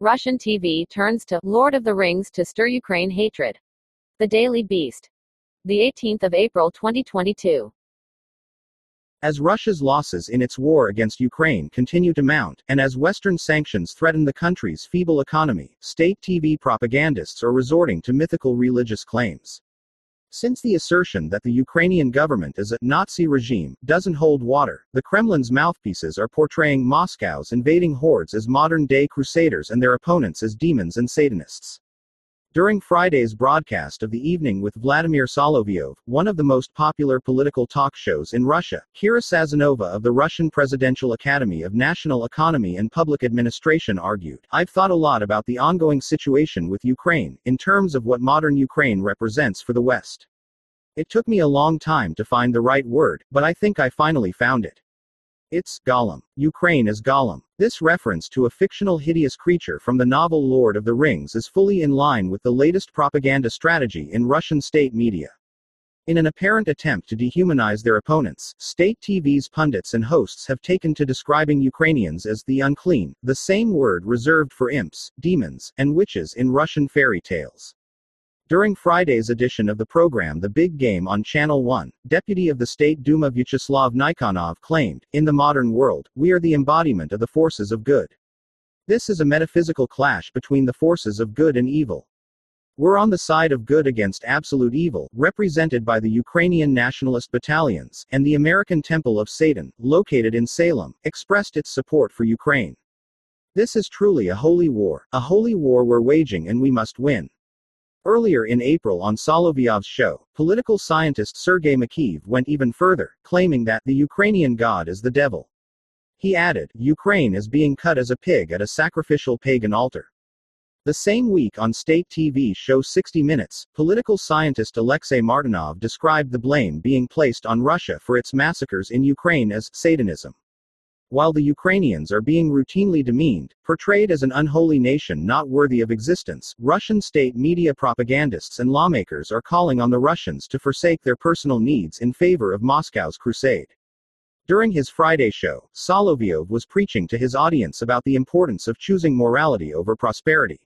Russian TV turns to Lord of the Rings to stir Ukraine hatred. The Daily Beast. The 18th of April 2022. As Russia's losses in its war against Ukraine continue to mount, and as Western sanctions threaten the country's feeble economy, state TV propagandists are resorting to mythical religious claims. Since the assertion that the Ukrainian government is a Nazi regime doesn't hold water, the Kremlin's mouthpieces are portraying Moscow's invading hordes as modern day crusaders and their opponents as demons and Satanists. During Friday's broadcast of the evening with Vladimir Solovyov, one of the most popular political talk shows in Russia, Kira Sazonova of the Russian Presidential Academy of National Economy and Public Administration argued, I've thought a lot about the ongoing situation with Ukraine, in terms of what modern Ukraine represents for the West. It took me a long time to find the right word, but I think I finally found it. It's Gollum. Ukraine is Gollum. This reference to a fictional hideous creature from the novel Lord of the Rings is fully in line with the latest propaganda strategy in Russian state media. In an apparent attempt to dehumanize their opponents, state TV's pundits and hosts have taken to describing Ukrainians as the unclean, the same word reserved for imps, demons, and witches in Russian fairy tales. During Friday's edition of the program The Big Game on Channel 1, Deputy of the State Duma Vyacheslav Nikonov claimed, In the modern world, we are the embodiment of the forces of good. This is a metaphysical clash between the forces of good and evil. We're on the side of good against absolute evil, represented by the Ukrainian nationalist battalions, and the American Temple of Satan, located in Salem, expressed its support for Ukraine. This is truly a holy war, a holy war we're waging and we must win. Earlier in April on Solovyov's show, political scientist Sergei Makeev went even further, claiming that the Ukrainian god is the devil. He added, Ukraine is being cut as a pig at a sacrificial pagan altar. The same week on state TV show 60 Minutes, political scientist Alexei Martynov described the blame being placed on Russia for its massacres in Ukraine as Satanism. While the Ukrainians are being routinely demeaned, portrayed as an unholy nation not worthy of existence, Russian state media propagandists and lawmakers are calling on the Russians to forsake their personal needs in favor of Moscow's crusade. During his Friday show, Solovyov was preaching to his audience about the importance of choosing morality over prosperity.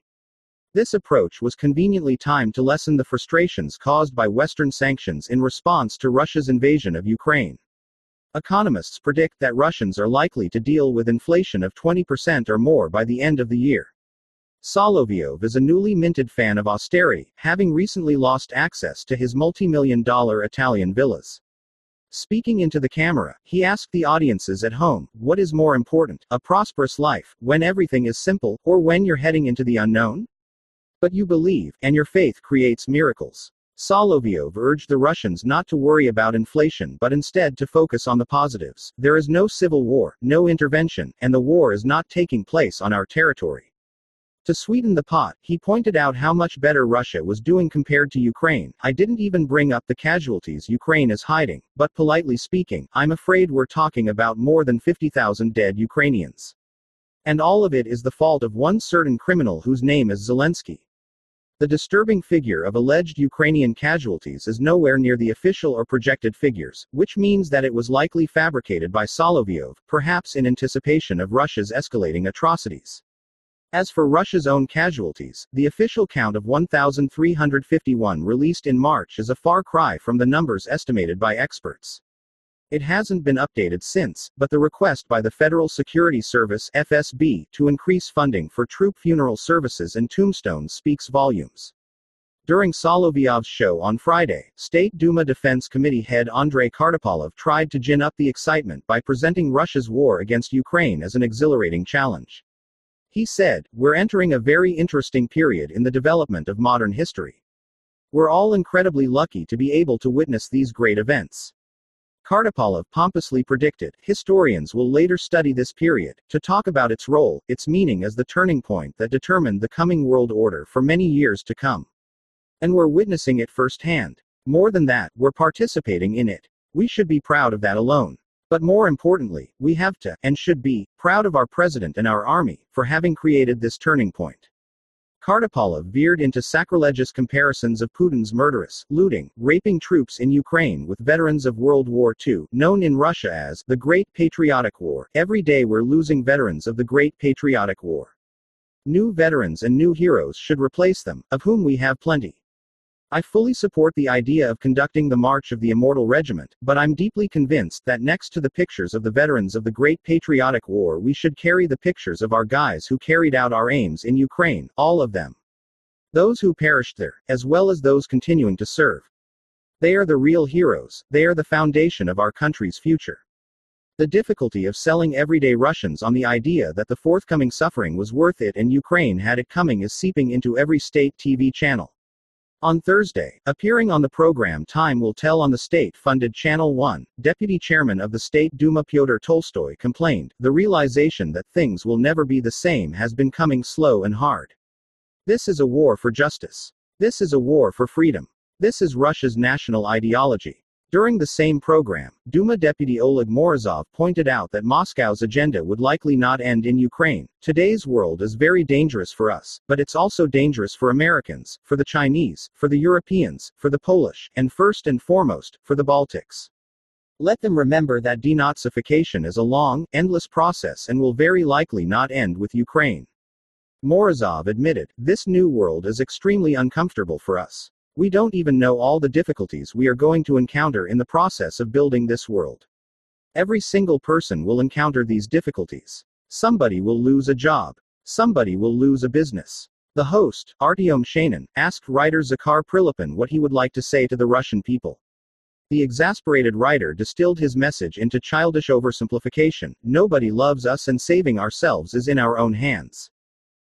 This approach was conveniently timed to lessen the frustrations caused by Western sanctions in response to Russia's invasion of Ukraine. Economists predict that Russians are likely to deal with inflation of 20% or more by the end of the year. Solovyov is a newly minted fan of austerity, having recently lost access to his multi-million dollar Italian villas. Speaking into the camera, he asked the audiences at home, what is more important, a prosperous life, when everything is simple, or when you're heading into the unknown? But you believe, and your faith creates miracles. Solovyov urged the Russians not to worry about inflation but instead to focus on the positives. There is no civil war, no intervention, and the war is not taking place on our territory. To sweeten the pot, he pointed out how much better Russia was doing compared to Ukraine. I didn't even bring up the casualties Ukraine is hiding, but politely speaking, I'm afraid we're talking about more than 50,000 dead Ukrainians. And all of it is the fault of one certain criminal whose name is Zelensky. The disturbing figure of alleged Ukrainian casualties is nowhere near the official or projected figures, which means that it was likely fabricated by Solovyov, perhaps in anticipation of Russia's escalating atrocities. As for Russia's own casualties, the official count of 1,351 released in March is a far cry from the numbers estimated by experts. It hasn't been updated since, but the request by the Federal Security Service FSB to increase funding for troop funeral services and tombstones speaks volumes. During Solovyov's show on Friday, State Duma Defense Committee head Andrei Kartapolov tried to gin up the excitement by presenting Russia's war against Ukraine as an exhilarating challenge. He said, We're entering a very interesting period in the development of modern history. We're all incredibly lucky to be able to witness these great events. Kartapolov pompously predicted, historians will later study this period, to talk about its role, its meaning as the turning point that determined the coming world order for many years to come. And we're witnessing it firsthand. More than that, we're participating in it. We should be proud of that alone. But more importantly, we have to, and should be, proud of our president and our army, for having created this turning point. Kartapolov veered into sacrilegious comparisons of Putin's murderous, looting, raping troops in Ukraine with veterans of World War II, known in Russia as the Great Patriotic War. Every day we're losing veterans of the Great Patriotic War. New veterans and new heroes should replace them, of whom we have plenty. I fully support the idea of conducting the March of the Immortal Regiment, but I'm deeply convinced that next to the pictures of the veterans of the Great Patriotic War, we should carry the pictures of our guys who carried out our aims in Ukraine, all of them. Those who perished there, as well as those continuing to serve. They are the real heroes, they are the foundation of our country's future. The difficulty of selling everyday Russians on the idea that the forthcoming suffering was worth it and Ukraine had it coming is seeping into every state TV channel. On Thursday, appearing on the program Time Will Tell on the state funded Channel 1, Deputy Chairman of the State Duma Pyotr Tolstoy complained the realization that things will never be the same has been coming slow and hard. This is a war for justice. This is a war for freedom. This is Russia's national ideology. During the same program, Duma Deputy Oleg Morozov pointed out that Moscow's agenda would likely not end in Ukraine. Today's world is very dangerous for us, but it's also dangerous for Americans, for the Chinese, for the Europeans, for the Polish, and first and foremost, for the Baltics. Let them remember that denazification is a long, endless process and will very likely not end with Ukraine. Morozov admitted, this new world is extremely uncomfortable for us. We don't even know all the difficulties we are going to encounter in the process of building this world. Every single person will encounter these difficulties. Somebody will lose a job. Somebody will lose a business. The host, Artyom Shainin, asked writer Zakhar Prilepin what he would like to say to the Russian people. The exasperated writer distilled his message into childish oversimplification nobody loves us and saving ourselves is in our own hands.